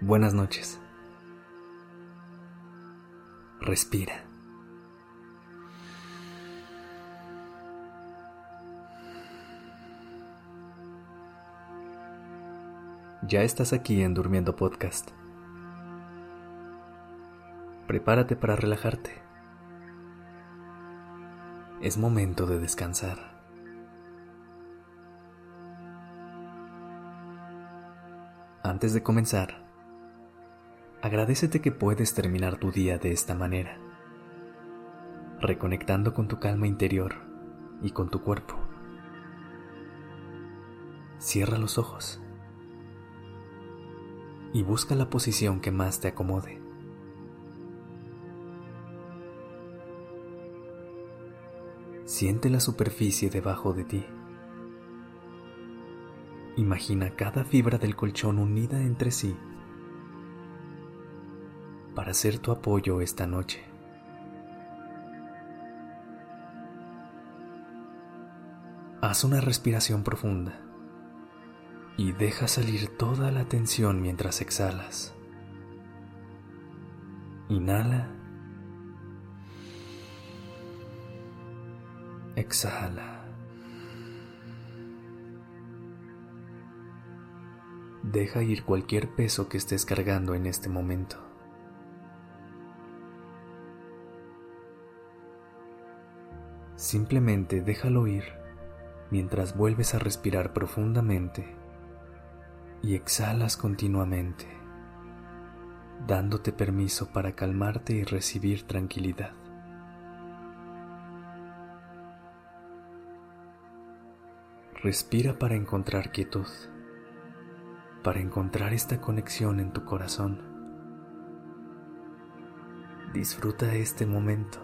Buenas noches. Respira. Ya estás aquí en Durmiendo Podcast. Prepárate para relajarte. Es momento de descansar. Antes de comenzar, agradecete que puedes terminar tu día de esta manera, reconectando con tu calma interior y con tu cuerpo. Cierra los ojos y busca la posición que más te acomode. Siente la superficie debajo de ti. Imagina cada fibra del colchón unida entre sí para ser tu apoyo esta noche. Haz una respiración profunda y deja salir toda la tensión mientras exhalas. Inhala. Exhala. Deja ir cualquier peso que estés cargando en este momento. Simplemente déjalo ir mientras vuelves a respirar profundamente y exhalas continuamente, dándote permiso para calmarte y recibir tranquilidad. Respira para encontrar quietud, para encontrar esta conexión en tu corazón. Disfruta este momento.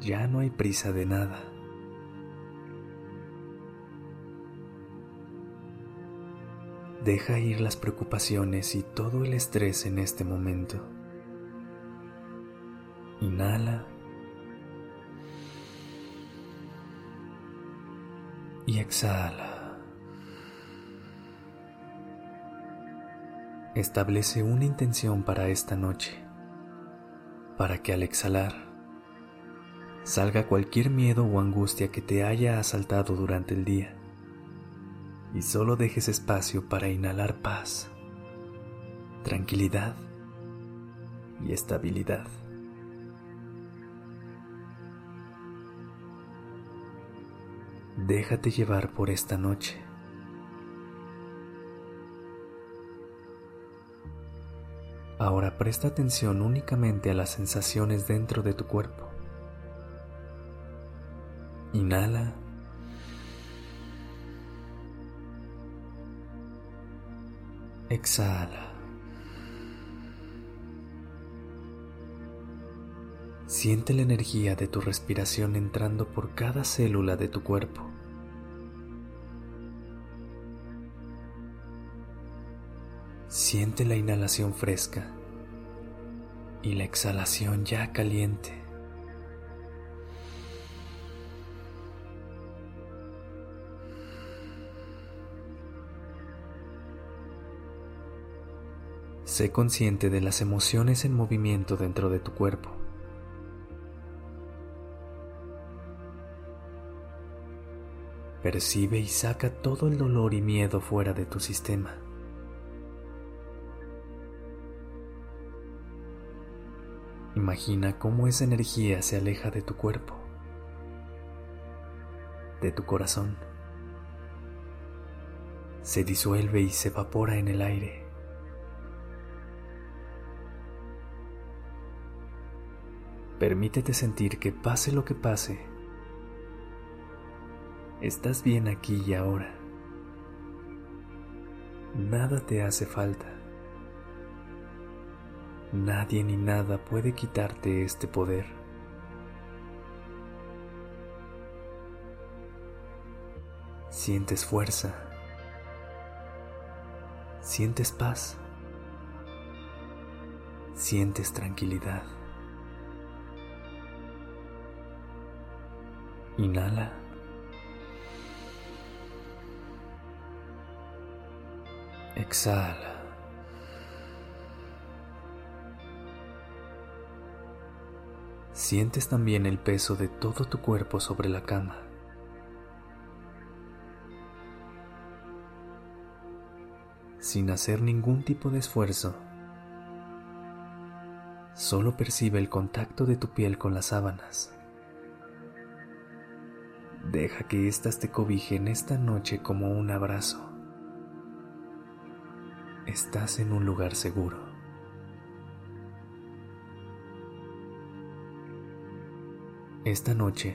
Ya no hay prisa de nada. Deja ir las preocupaciones y todo el estrés en este momento. Inhala. Y exhala. Establece una intención para esta noche, para que al exhalar salga cualquier miedo o angustia que te haya asaltado durante el día y solo dejes espacio para inhalar paz, tranquilidad y estabilidad. Déjate llevar por esta noche. Ahora presta atención únicamente a las sensaciones dentro de tu cuerpo. Inhala Exhala. Siente la energía de tu respiración entrando por cada célula de tu cuerpo. Siente la inhalación fresca y la exhalación ya caliente. Sé consciente de las emociones en movimiento dentro de tu cuerpo. Percibe y saca todo el dolor y miedo fuera de tu sistema. Imagina cómo esa energía se aleja de tu cuerpo, de tu corazón, se disuelve y se evapora en el aire. Permítete sentir que pase lo que pase, estás bien aquí y ahora. Nada te hace falta. Nadie ni nada puede quitarte este poder. Sientes fuerza. Sientes paz. Sientes tranquilidad. Inhala. Exhala. Sientes también el peso de todo tu cuerpo sobre la cama. Sin hacer ningún tipo de esfuerzo, solo percibe el contacto de tu piel con las sábanas. Deja que éstas te cobijen esta noche como un abrazo. Estás en un lugar seguro. Esta noche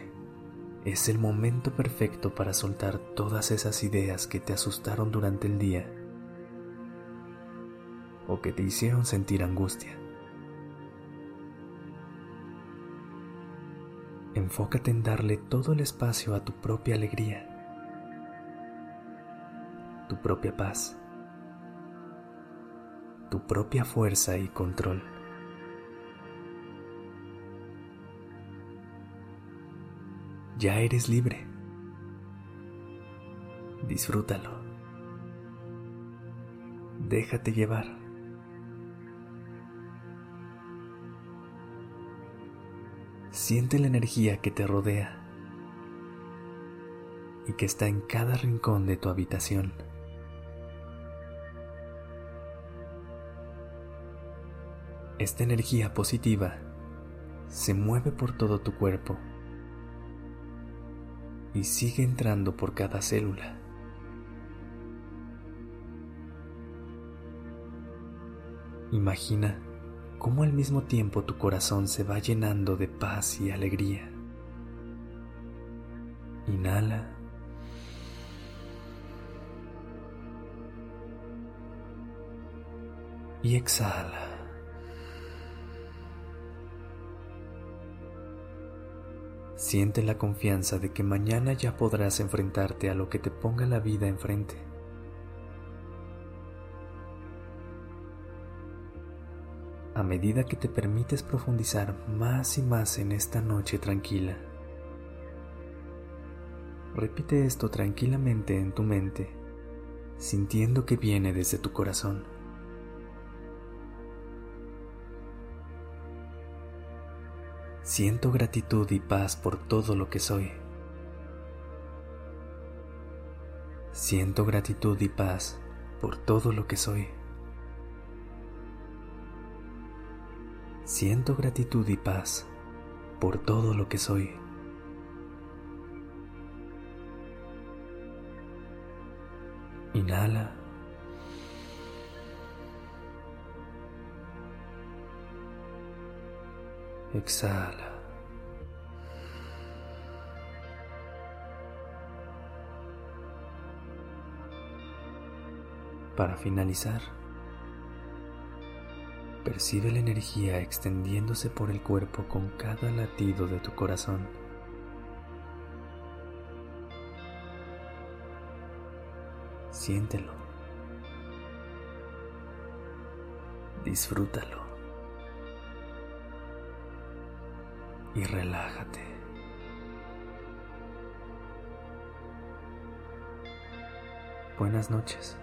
es el momento perfecto para soltar todas esas ideas que te asustaron durante el día o que te hicieron sentir angustia. Enfócate en darle todo el espacio a tu propia alegría, tu propia paz, tu propia fuerza y control. Ya eres libre. Disfrútalo. Déjate llevar. Siente la energía que te rodea y que está en cada rincón de tu habitación. Esta energía positiva se mueve por todo tu cuerpo y sigue entrando por cada célula. Imagina cómo al mismo tiempo tu corazón se va llenando de paz y alegría. Inhala. Y exhala. Siente la confianza de que mañana ya podrás enfrentarte a lo que te ponga la vida enfrente. A medida que te permites profundizar más y más en esta noche tranquila, repite esto tranquilamente en tu mente, sintiendo que viene desde tu corazón. Siento gratitud y paz por todo lo que soy. Siento gratitud y paz por todo lo que soy. Siento gratitud y paz por todo lo que soy. Inhala. Exhala. Para finalizar, percibe la energía extendiéndose por el cuerpo con cada latido de tu corazón. Siéntelo. Disfrútalo. Y relájate. Buenas noches.